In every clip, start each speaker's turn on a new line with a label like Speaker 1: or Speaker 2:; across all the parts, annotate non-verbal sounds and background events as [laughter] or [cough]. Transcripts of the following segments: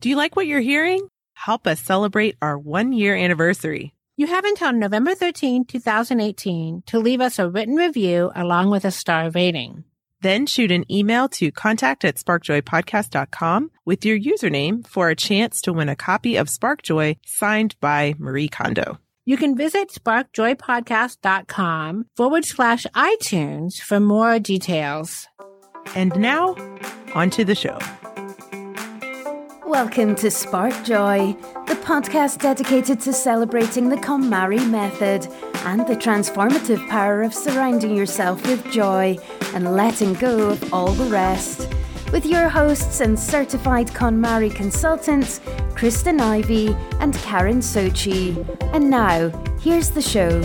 Speaker 1: Do you like what you're hearing? Help us celebrate our one year anniversary.
Speaker 2: You have until November 13, 2018 to leave us a written review along with a star rating.
Speaker 1: Then shoot an email to contact at sparkjoypodcast.com with your username for a chance to win a copy of Sparkjoy signed by Marie Kondo.
Speaker 2: You can visit sparkjoypodcast.com forward slash iTunes for more details.
Speaker 1: And now, on to the show.
Speaker 3: Welcome to Spark Joy, the podcast dedicated to celebrating the KonMari method and the transformative power of surrounding yourself with joy and letting go of all the rest. With your hosts and certified KonMari consultants, Kristen Ivy and Karen Sochi. And now, here's the show.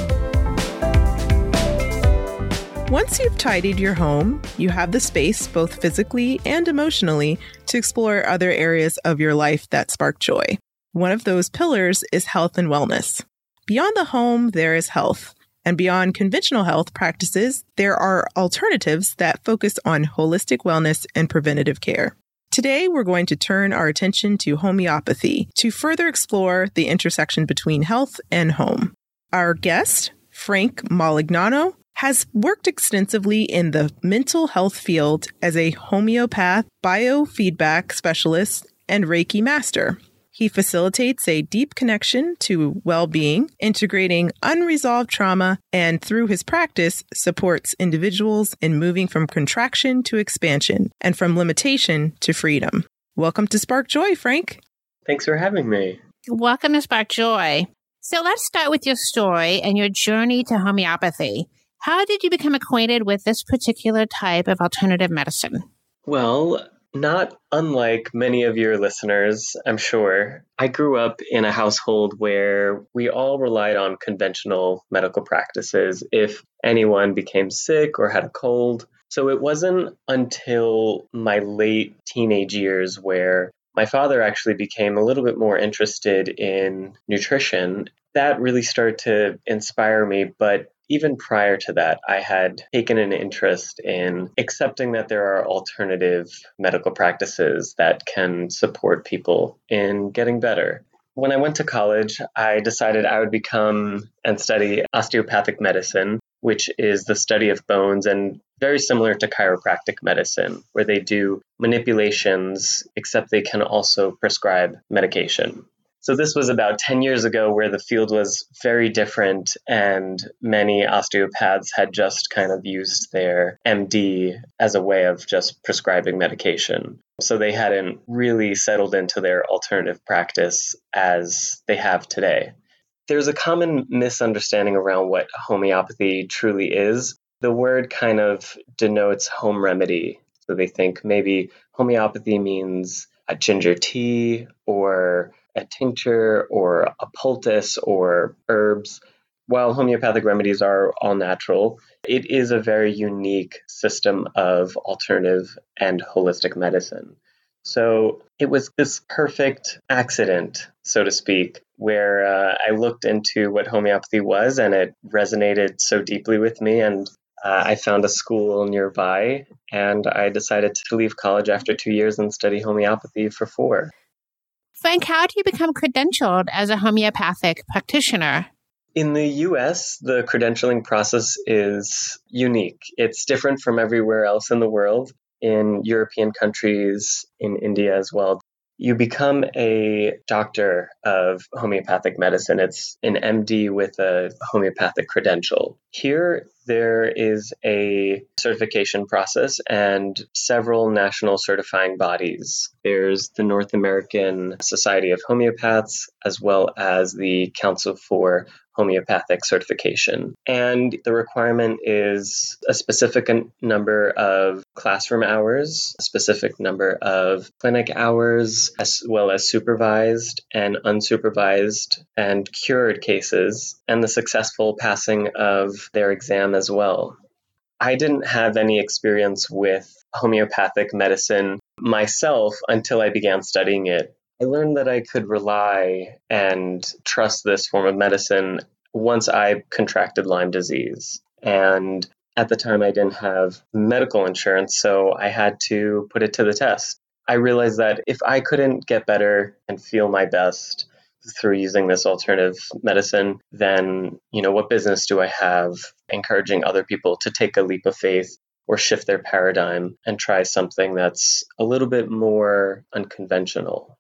Speaker 1: Once you've tidied your home, you have the space, both physically and emotionally, to explore other areas of your life that spark joy. One of those pillars is health and wellness. Beyond the home, there is health. And beyond conventional health practices, there are alternatives that focus on holistic wellness and preventative care. Today, we're going to turn our attention to homeopathy to further explore the intersection between health and home. Our guest, Frank Malignano, has worked extensively in the mental health field as a homeopath, biofeedback specialist, and Reiki master. He facilitates a deep connection to well being, integrating unresolved trauma, and through his practice, supports individuals in moving from contraction to expansion and from limitation to freedom. Welcome to Spark Joy, Frank.
Speaker 4: Thanks for having me.
Speaker 2: Welcome to Spark Joy. So let's start with your story and your journey to homeopathy. How did you become acquainted with this particular type of alternative medicine?
Speaker 4: Well, not unlike many of your listeners, I'm sure, I grew up in a household where we all relied on conventional medical practices if anyone became sick or had a cold. So it wasn't until my late teenage years where my father actually became a little bit more interested in nutrition. That really started to inspire me, but even prior to that, I had taken an interest in accepting that there are alternative medical practices that can support people in getting better. When I went to college, I decided I would become and study osteopathic medicine, which is the study of bones and very similar to chiropractic medicine, where they do manipulations, except they can also prescribe medication. So this was about 10 years ago where the field was very different and many osteopaths had just kind of used their MD as a way of just prescribing medication. So they hadn't really settled into their alternative practice as they have today. There's a common misunderstanding around what homeopathy truly is. The word kind of denotes home remedy. So they think maybe homeopathy means a ginger tea or a tincture or a poultice or herbs. While homeopathic remedies are all natural, it is a very unique system of alternative and holistic medicine. So it was this perfect accident, so to speak, where uh, I looked into what homeopathy was and it resonated so deeply with me. And uh, I found a school nearby and I decided to leave college after two years and study homeopathy for four.
Speaker 2: Frank, how do you become credentialed as a homeopathic practitioner?
Speaker 4: In the US, the credentialing process is unique. It's different from everywhere else in the world. In European countries, in India as well, you become a doctor of homeopathic medicine. It's an MD with a homeopathic credential. Here, there is a certification process and several national certifying bodies. There's the North American Society of Homeopaths, as well as the Council for homeopathic certification. And the requirement is a specific number of classroom hours, a specific number of clinic hours, as well as supervised and unsupervised and cured cases, and the successful passing of their exam as well. I didn't have any experience with homeopathic medicine myself until I began studying it. I learned that I could rely and trust this form of medicine once I contracted Lyme disease. And at the time, I didn't have medical insurance, so I had to put it to the test. I realized that if I couldn't get better and feel my best through using this alternative medicine, then, you know, what business do I have encouraging other people to take a leap of faith or shift their paradigm and try something that's a little bit more unconventional?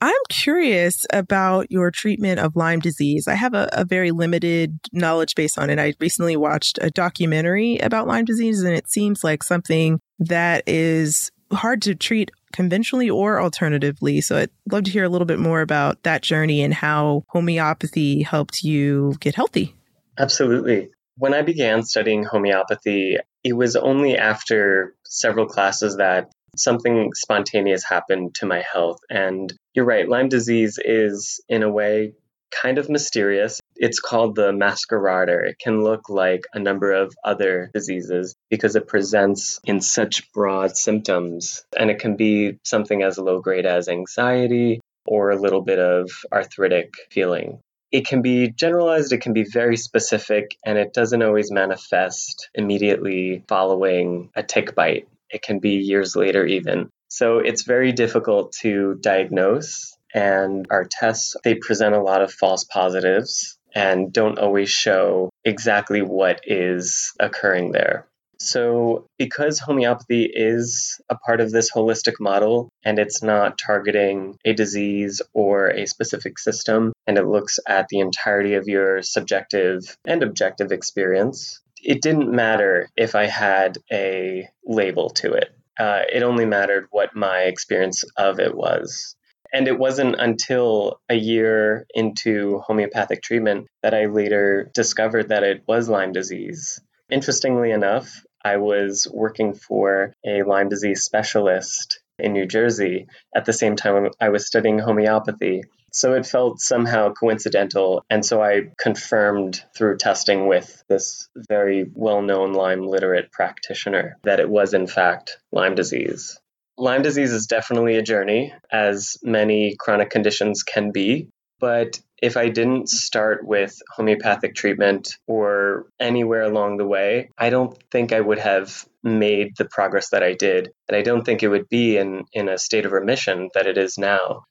Speaker 1: I'm curious about your treatment of Lyme disease. I have a, a, very limited knowledge base on it. I recently watched a documentary about Lyme disease, and it seems like something that is hard to treat conventionally or alternatively. So I'd love to hear a little bit more about that journey and how homeopathy helped you get healthy.
Speaker 4: Absolutely. When I began studying homeopathy, it was only after several classes that something spontaneous happened to my health. And you're right, Lyme disease is, in a way, kind of mysterious. It's called the masquerader. It can look like a number of other diseases because it presents in such broad symptoms. And it can be something as low grade as anxiety or a little bit of arthritic feeling. It can be generalized, it can be very specific, and it doesn't always manifest immediately following a tick bite. It can be years later, even. So it's very difficult to diagnose. And our tests, they present a lot of false positives and don't always show exactly what is occurring there. So, because homeopathy is a part of this holistic model and it's not targeting a disease or a specific system, and it looks at the entirety of your subjective and objective experience, it didn't matter if I had a label to it. Uh, it only mattered what my experience of it was. And it wasn't until a year into homeopathic treatment that I later discovered that it was Lyme disease. Interestingly enough, I was working for a Lyme disease specialist in New Jersey at the same time I was studying homeopathy. So it felt somehow coincidental. And so I confirmed through testing with this very well known Lyme literate practitioner that it was, in fact, Lyme disease. Lyme disease is definitely a journey, as many chronic conditions can be. But if I didn't start with homeopathic treatment or anywhere along the way, I don't think I would have made the progress that I did. And I don't think it would be in, in a state of remission that it is now.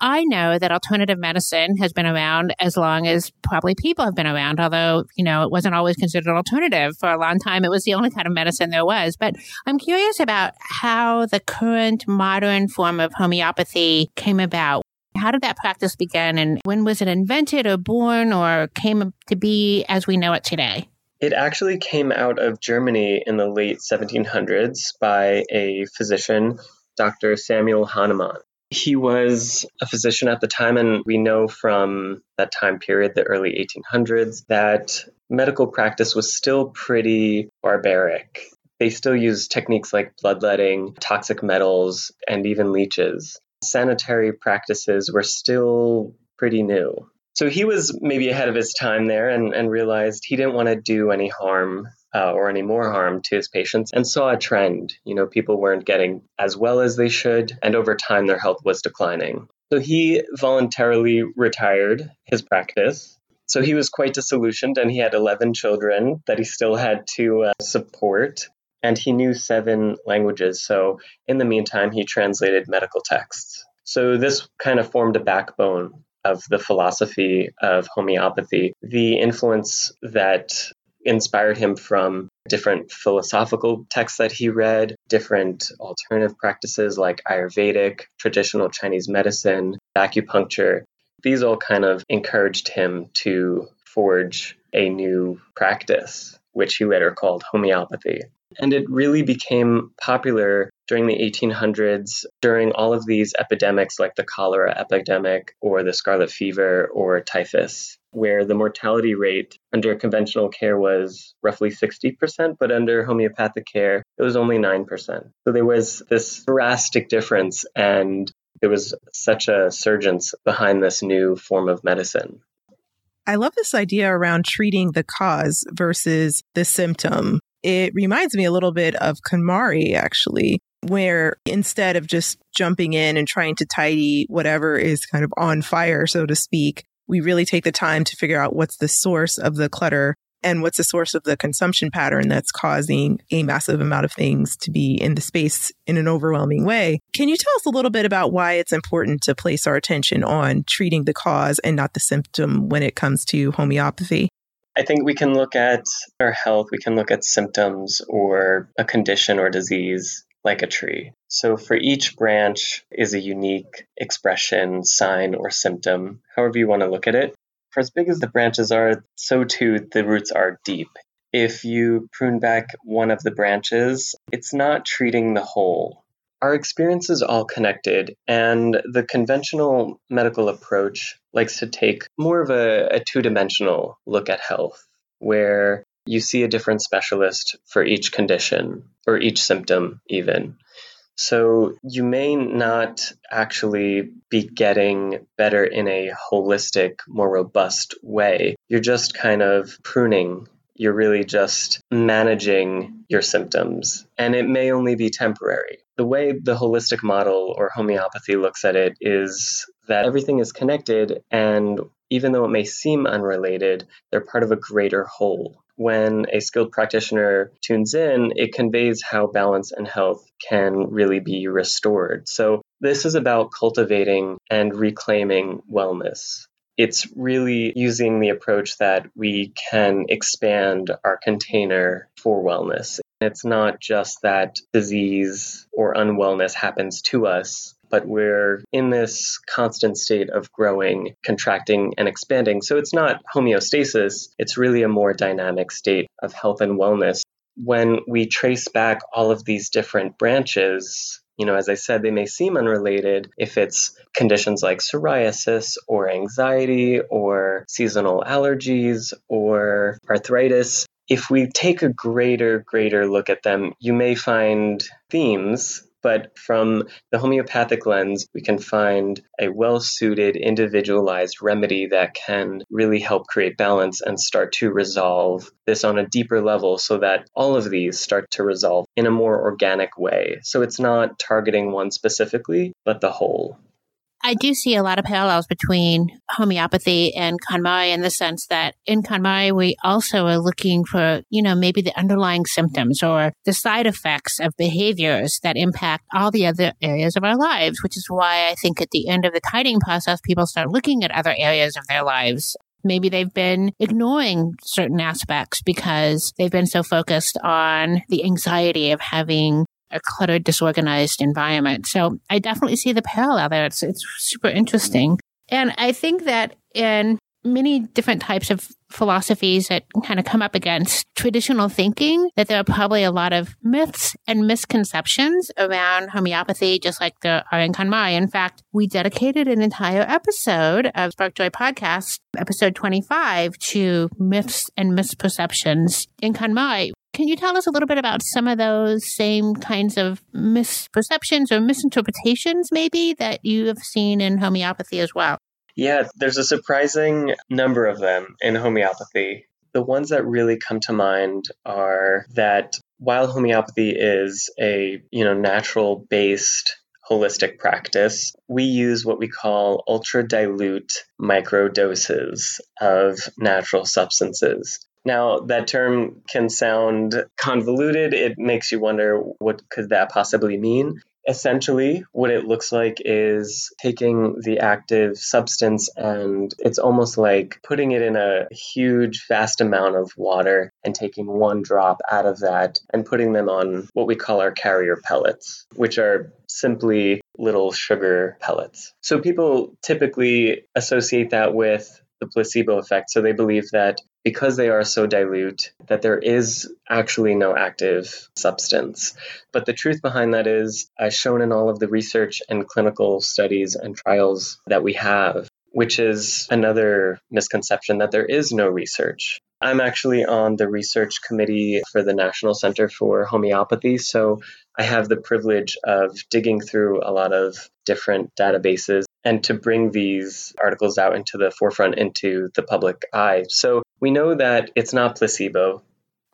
Speaker 2: I know that alternative medicine has been around as long as probably people have been around, although, you know, it wasn't always considered alternative. For a long time, it was the only kind of medicine there was. But I'm curious about how the current modern form of homeopathy came about. How did that practice begin and when was it invented or born or came to be as we know it today?
Speaker 4: It actually came out of Germany in the late 1700s by a physician, Dr. Samuel Hahnemann. He was a physician at the time, and we know from that time period, the early 1800s, that medical practice was still pretty barbaric. They still used techniques like bloodletting, toxic metals, and even leeches. Sanitary practices were still pretty new. So he was maybe ahead of his time there and, and realized he didn't want to do any harm uh, or any more harm to his patients and saw a trend. You know, people weren't getting as well as they should, and over time their health was declining. So he voluntarily retired his practice. So he was quite disillusioned and he had 11 children that he still had to uh, support. And he knew seven languages. So in the meantime, he translated medical texts. So this kind of formed a backbone of the philosophy of homeopathy. The influence that inspired him from different philosophical texts that he read, different alternative practices like Ayurvedic, traditional Chinese medicine, acupuncture. These all kind of encouraged him to forge a new practice, which he later called homeopathy. And it really became popular during the 1800s, during all of these epidemics like the cholera epidemic or the scarlet fever or typhus, where the mortality rate under conventional care was roughly 60%, but under homeopathic care, it was only 9%. So there was this drastic difference, and there was such a surgence behind this new form of medicine.
Speaker 1: I love this idea around treating the cause versus the symptom. It reminds me a little bit of KonMari, actually, where instead of just jumping in and trying to tidy whatever is kind of on fire, so to speak, we really take the time to figure out what's the source of the clutter and what's the source of the consumption pattern that's causing a massive amount of things to be in the space in an overwhelming way. Can you tell us a little bit about why it's important to place our attention on treating the cause and not the symptom when it comes to homeopathy?
Speaker 4: I think we can look at our health, we can look at symptoms or a condition or disease like a tree. So for each branch is a unique expression, sign, or symptom, however you want to look at it. For as big as the branches are, so too the roots are deep. If you prune back one of the branches, it's not treating the whole. Our experience is all connected, and the conventional medical approach likes to take more of a, a two dimensional look at health, where you see a different specialist for each condition or each symptom, even. So you may not actually be getting better in a holistic, more robust way. You're just kind of pruning. You're really just managing your symptoms, and it may only be temporary. The way the holistic model or homeopathy looks at it is that everything is connected, and even though it may seem unrelated, they're part of a greater whole when a skilled practitioner tunes in, it conveys how balance and health can really be restored. So, this is about cultivating and reclaiming wellness. It's really using the approach that we can expand our container for wellness. It's not just that disease or unwellness happens to us, but we're in this constant state of growing, contracting, and expanding. So it's not homeostasis, it's really a more dynamic state of health and wellness. When we trace back all of these different branches, you know, as I said, they may seem unrelated if it's conditions like psoriasis or anxiety or seasonal allergies or arthritis. If we take a greater, greater look at them, you may find themes but from the homeopathic lens, we can find a well suited, individualized remedy that can really help create balance and start to resolve this on a deeper level so that all of these start to resolve in a more organic way. So it's not targeting one specifically, but the whole.
Speaker 2: I do see a lot of parallels between homeopathy and KonMari in the sense that in KonMari, we also are looking for, you know, maybe the underlying symptoms or the side effects of behaviors that impact all the other areas of our lives, which is why I think at the end of the tiding process, people start looking at other areas of their lives. Maybe they've been ignoring certain aspects because they've been so focused on the anxiety of having a cluttered, disorganized environment. So I definitely see the parallel there. It's, it's super interesting. And I think that in many different types of philosophies that kind of come up against traditional thinking, that there are probably a lot of myths and misconceptions around homeopathy, just like there are in KonMari. In fact, we dedicated an entire episode of Spark Joy Podcast, episode 25, to myths and misperceptions in KonMari. Can you tell us a little bit about some of those same kinds of misperceptions or misinterpretations, maybe, that you have seen in homeopathy as well?
Speaker 4: Yeah, there's a surprising number of them in homeopathy. The ones that really come to mind are that while homeopathy is a, you know, natural based holistic practice, we use what we call ultra dilute micro doses of natural substances. Now, that term can sound convoluted. It makes you wonder what could that possibly mean? Essentially, what it looks like is taking the active substance and it's almost like putting it in a huge, vast amount of water and taking one drop out of that and putting them on what we call our carrier pellets, which are simply little sugar pellets. So people typically associate that with the placebo effect. So they believe that because they are so dilute, that there is actually no active substance. But the truth behind that is, as shown in all of the research and clinical studies and trials that we have, which is another misconception that there is no research. I'm actually on the research committee for the National Center for Homeopathy, so I have the privilege of digging through a lot of different databases and to bring these articles out into the forefront into the public eye. So we know that it's not placebo.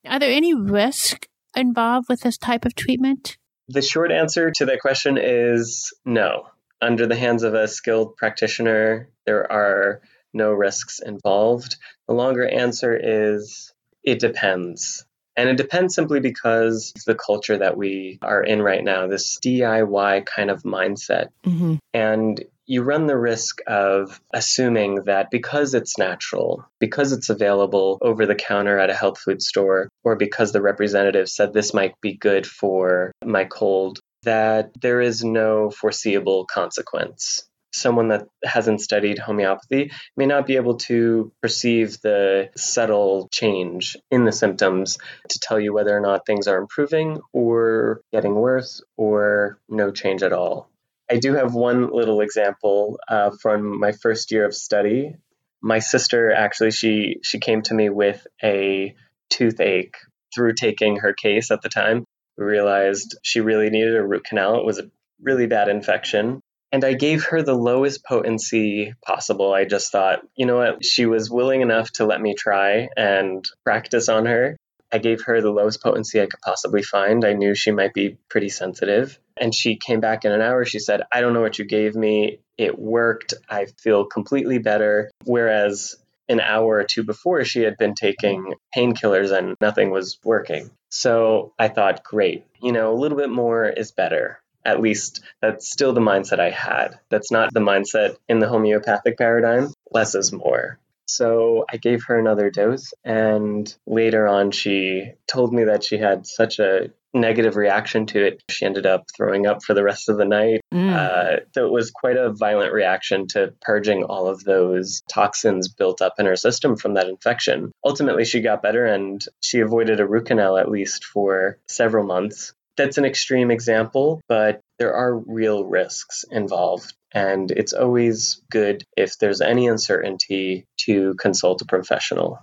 Speaker 2: Are there any risk involved with this type of treatment?
Speaker 4: The short answer to that question is no. Under the hands of a skilled practitioner, there are no risks involved. The longer answer is it depends. And it depends simply because the culture that we are in right now, this DIY kind of mindset. Mm-hmm. And you run the risk of assuming that because it's natural, because it's available over the counter at a health food store, or because the representative said this might be good for my cold, that there is no foreseeable consequence. Someone that hasn't studied homeopathy may not be able to perceive the subtle change in the symptoms to tell you whether or not things are improving or getting worse or no change at all. I do have one little example uh, from my first year of study. My sister actually she she came to me with a toothache through taking her case at the time. We realized she really needed a root canal. It was a really bad infection. And I gave her the lowest potency possible. I just thought, you know what? She was willing enough to let me try and practice on her. I gave her the lowest potency I could possibly find. I knew she might be pretty sensitive. And she came back in an hour. She said, I don't know what you gave me. It worked. I feel completely better. Whereas an hour or two before, she had been taking painkillers and nothing was working. So I thought, great, you know, a little bit more is better. At least that's still the mindset I had. That's not the mindset in the homeopathic paradigm. Less is more. So I gave her another dose, and later on, she told me that she had such a negative reaction to it. She ended up throwing up for the rest of the night. Mm. Uh, so it was quite a violent reaction to purging all of those toxins built up in her system from that infection. Ultimately, she got better and she avoided a root canal at least for several months. That's an extreme example, but there are real risks involved. And it's always good if there's any uncertainty to consult a professional.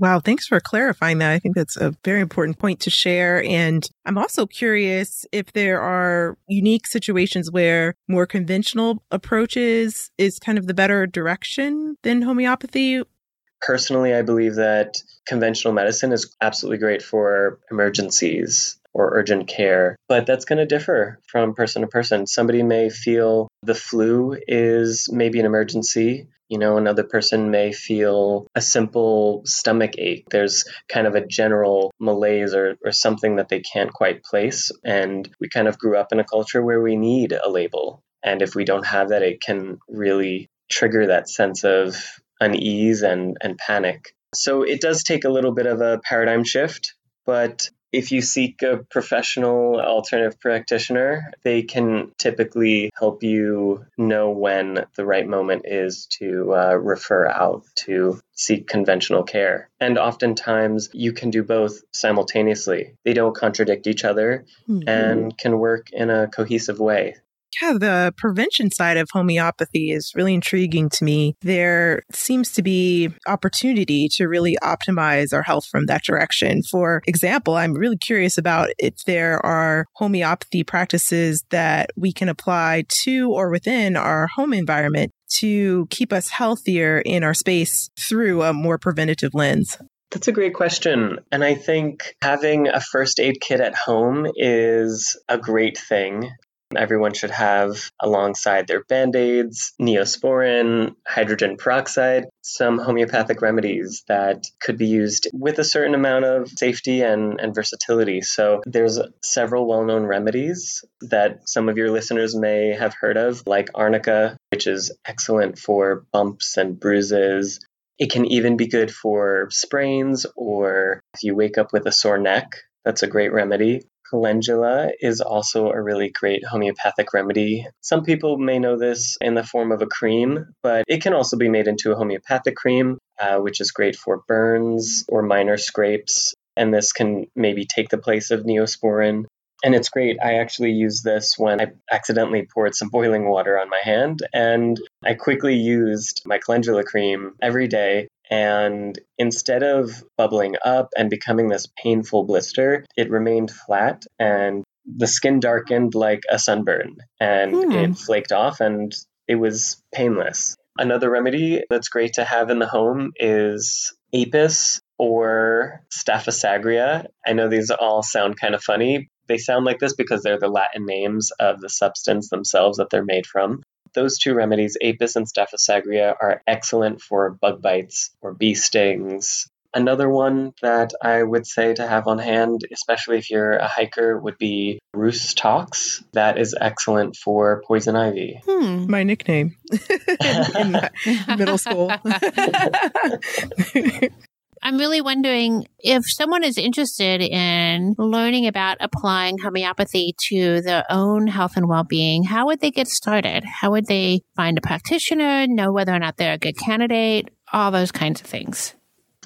Speaker 1: Wow, thanks for clarifying that. I think that's a very important point to share. And I'm also curious if there are unique situations where more conventional approaches is kind of the better direction than homeopathy.
Speaker 4: Personally, I believe that conventional medicine is absolutely great for emergencies or urgent care, but that's going to differ from person to person. Somebody may feel the flu is maybe an emergency. You know, another person may feel a simple stomach ache. There's kind of a general malaise or, or something that they can't quite place. And we kind of grew up in a culture where we need a label. And if we don't have that, it can really trigger that sense of unease and, and panic. So it does take a little bit of a paradigm shift, but if you seek a professional alternative practitioner, they can typically help you know when the right moment is to uh, refer out to seek conventional care. And oftentimes you can do both simultaneously. They don't contradict each other mm-hmm. and can work in a cohesive way
Speaker 1: yeah, the prevention side of homeopathy is really intriguing to me. There seems to be opportunity to really optimize our health from that direction. For example, I'm really curious about if there are homeopathy practices that we can apply to or within our home environment to keep us healthier in our space through a more preventative lens.
Speaker 4: That's a great question. And I think having a first aid kit at home is a great thing. Everyone should have alongside their band aids, neosporin, hydrogen peroxide, some homeopathic remedies that could be used with a certain amount of safety and, and versatility. So there's several well known remedies that some of your listeners may have heard of, like arnica, which is excellent for bumps and bruises. It can even be good for sprains or if you wake up with a sore neck. That's a great remedy. Calendula is also a really great homeopathic remedy. Some people may know this in the form of a cream, but it can also be made into a homeopathic cream, uh, which is great for burns or minor scrapes. And this can maybe take the place of neosporin. And it's great. I actually used this when I accidentally poured some boiling water on my hand, and I quickly used my calendula cream every day and instead of bubbling up and becoming this painful blister, it remained flat and the skin darkened like a sunburn and hmm. it flaked off and it was painless. Another remedy that's great to have in the home is apis or Staphysagria. I know these all sound kind of funny. They sound like this because they're the Latin names of the substance themselves that they're made from. Those two remedies, Apis and Staphysagria, are excellent for bug bites or bee stings. Another one that I would say to have on hand, especially if you're a hiker, would be Rhus tox. That is excellent for poison ivy.
Speaker 1: Hmm, my nickname [laughs] in, in [laughs] middle school. [laughs]
Speaker 2: I'm really wondering if someone is interested in learning about applying homeopathy to their own health and well being, how would they get started? How would they find a practitioner, know whether or not they're a good candidate, all those kinds of things?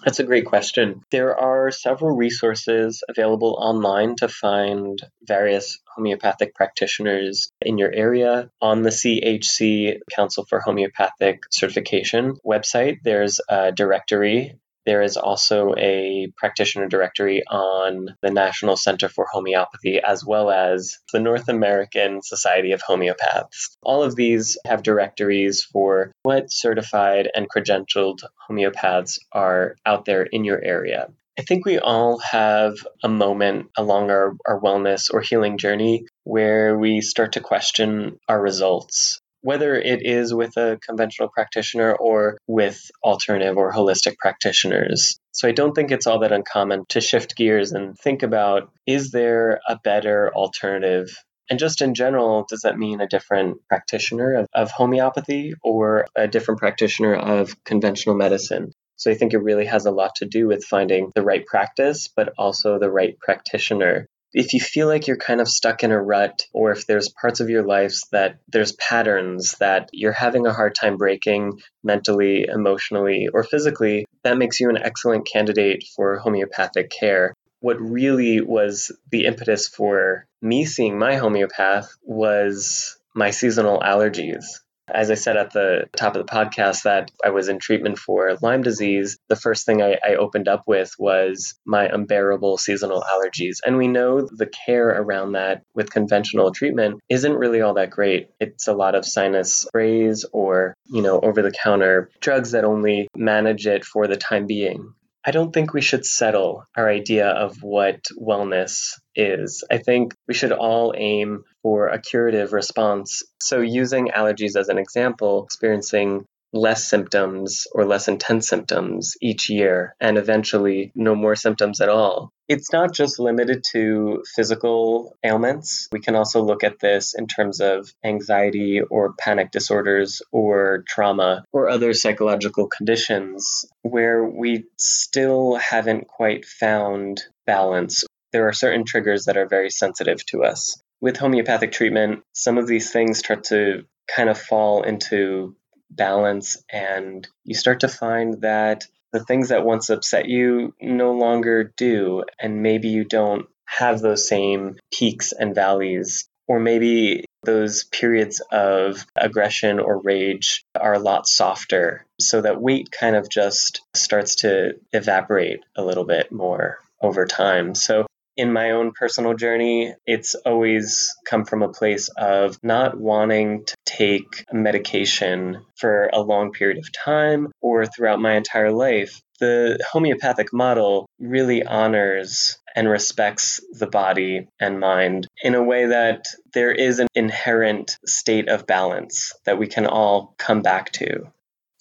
Speaker 4: That's a great question. There are several resources available online to find various homeopathic practitioners in your area. On the CHC Council for Homeopathic Certification website, there's a directory there is also a practitioner directory on the National Center for Homeopathy, as well as the North American Society of Homeopaths. All of these have directories for what certified and credentialed homeopaths are out there in your area. I think we all have a moment along our, our wellness or healing journey where we start to question our results whether it is with a conventional practitioner or with alternative or holistic practitioners. So I don't think it's all that uncommon to shift gears and think about is there a better alternative? And just in general, does that mean a different practitioner of, of homeopathy or a different practitioner of conventional medicine? So I think it really has a lot to do with finding the right practice, but also the right practitioner if you feel like you're kind of stuck in a rut, or if there's parts of your life that there's patterns that you're having a hard time breaking mentally, emotionally, or physically, that makes you an excellent candidate for homeopathic care. What really was the impetus for me seeing my homeopath was my seasonal allergies. As I said at the top of the podcast, that I was in treatment for Lyme disease, the first thing I, I, opened up with was my unbearable seasonal allergies. And we know the care around that with conventional treatment isn't really all that great. It's a lot of sinus sprays or, you know, over the counter drugs that only manage it for the time being. I don't think we should settle our idea of what wellness is. I think we should all aim for a curative response. So, using allergies as an example, experiencing less symptoms or less intense symptoms each year and eventually no more symptoms at all. It's not just limited to physical ailments. We can also look at this in terms of anxiety or panic disorders or trauma or other psychological conditions where we still haven't quite found balance. There are certain triggers that are very sensitive to us. With homeopathic treatment, some of these things start to kind of fall into balance and you start to find that the things that once upset you no longer do and maybe you don't have those same peaks and valleys or maybe those periods of aggression or rage are a lot softer so that weight kind of just starts to evaporate a little bit more over time so in my own personal journey, it's always come from a place of not wanting to take medication for a long period of time or throughout my entire life. The homeopathic model really honors and respects the body and mind in a way that there is an inherent state of balance that we can all come back to.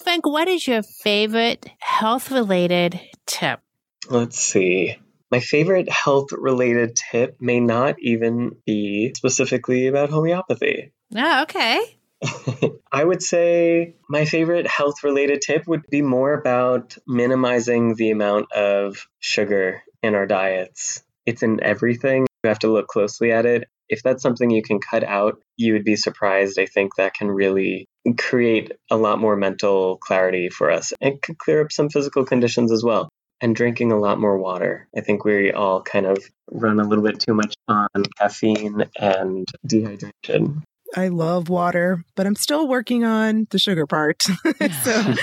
Speaker 2: Frank, what is your favorite health related tip?
Speaker 4: Let's see. My favorite health related tip may not even be specifically about homeopathy.
Speaker 2: Oh, okay. [laughs]
Speaker 4: I would say my favorite health related tip would be more about minimizing the amount of sugar in our diets. It's in everything. You have to look closely at it. If that's something you can cut out, you would be surprised. I think that can really create a lot more mental clarity for us and can clear up some physical conditions as well and drinking a lot more water. I think we all kind of run a little bit too much on caffeine and dehydration.
Speaker 1: I love water, but I'm still working on the sugar part. [laughs] [laughs] so,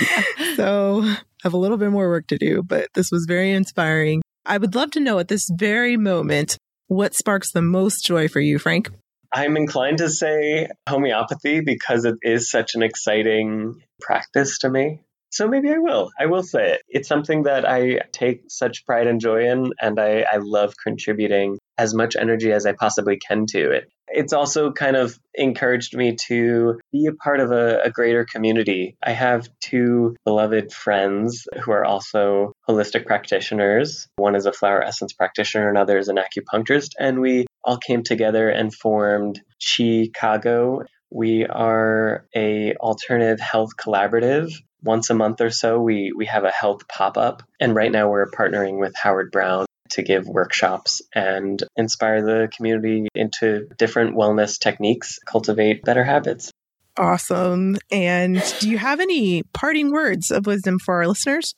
Speaker 1: so I have a little bit more work to do, but this was very inspiring. I would love to know at this very moment what sparks the most joy for you, Frank.
Speaker 4: I'm inclined to say homeopathy because it is such an exciting practice to me. So maybe I will. I will say it. It's something that I take such pride and joy in, and I, I love contributing as much energy as I possibly can to it. It's also kind of encouraged me to be a part of a, a, greater community. I have two beloved friends who are also holistic practitioners. One is a flower essence practitioner, another is an acupuncturist, and we all came together and formed Chicago. We are a alternative health collaborative once a month or so we we have a health pop-up and right now we're partnering with Howard Brown to give workshops and inspire the community into different wellness techniques, cultivate better habits.
Speaker 1: Awesome. And do you have any parting words of wisdom for our listeners?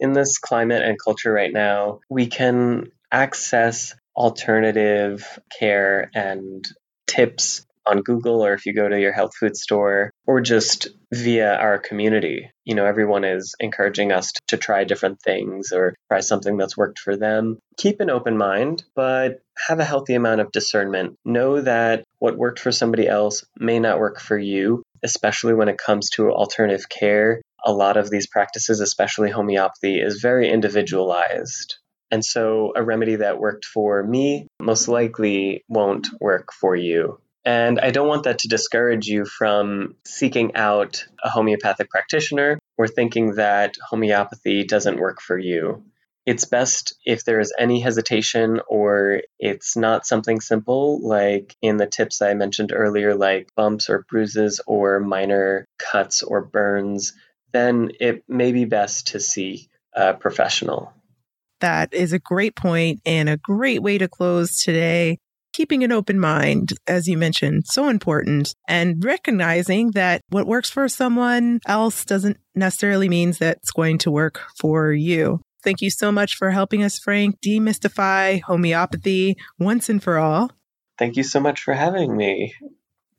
Speaker 4: In this climate and culture right now, we can access alternative care and tips on Google or if you go to your health food store or just via our community. You know, everyone is encouraging us to try different things or try something that's worked for them. Keep an open mind, but have a healthy amount of discernment. Know that what worked for somebody else may not work for you, especially when it comes to alternative care. A lot of these practices, especially homeopathy, is very individualized. And so a remedy that worked for me most likely won't work for you. And I don't want that to discourage you from seeking out a homeopathic practitioner or thinking that homeopathy doesn't work for you. It's best if there is any hesitation or it's not something simple, like in the tips I mentioned earlier, like bumps or bruises or minor cuts or burns, then it may be best to see a professional.
Speaker 1: That is a great point and a great way to close today keeping an open mind, as you mentioned, so important and recognizing that what works for someone else doesn't necessarily means that it's going to work for you. Thank you so much for helping us, Frank, demystify homeopathy once and for all.
Speaker 4: Thank you so much for having me.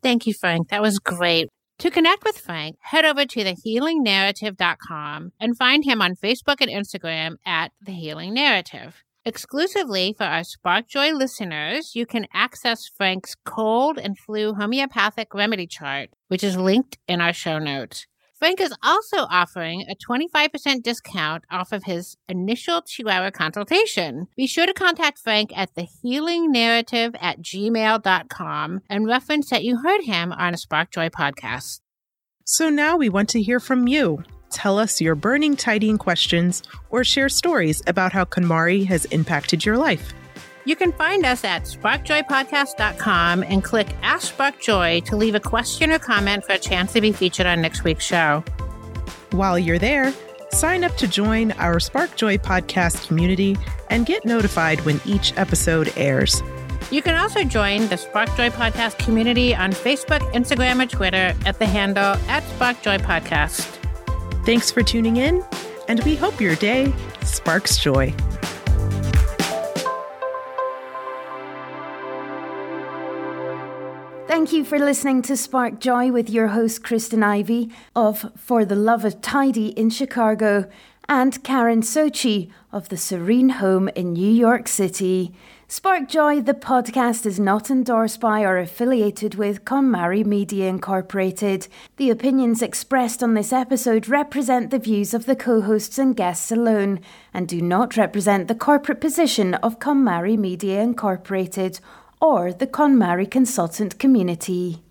Speaker 2: Thank you, Frank. That was great. To connect with Frank, head over to thehealingnarrative.com and find him on Facebook and Instagram at The Healing Narrative. Exclusively for our SparkJoy listeners, you can access Frank's cold and flu homeopathic remedy chart, which is linked in our show notes. Frank is also offering a 25% discount off of his initial two hour consultation. Be sure to contact Frank at thehealingnarrative at gmail.com and reference that you heard him on a SparkJoy podcast.
Speaker 1: So now we want to hear from you tell us your burning tidying questions, or share stories about how KonMari has impacted your life.
Speaker 2: You can find us at sparkjoypodcast.com and click Ask Spark Joy to leave a question or comment for a chance to be featured on next week's show.
Speaker 1: While you're there, sign up to join our Spark Joy podcast community and get notified when each episode airs.
Speaker 2: You can also join the Spark Joy Podcast community on Facebook, Instagram, or Twitter at the handle at Spark Joy Podcast.
Speaker 1: Thanks for tuning in, and we hope your day sparks joy.
Speaker 3: Thank you for listening to Spark Joy with your host, Kristen Ivy of For the Love of Tidy in Chicago and Karen Sochi of the Serene Home in New York City. Spark Joy, the podcast, is not endorsed by or affiliated with KonMari Media Incorporated. The opinions expressed on this episode represent the views of the co hosts and guests alone and do not represent the corporate position of KonMari Media Incorporated or the KonMari consultant community.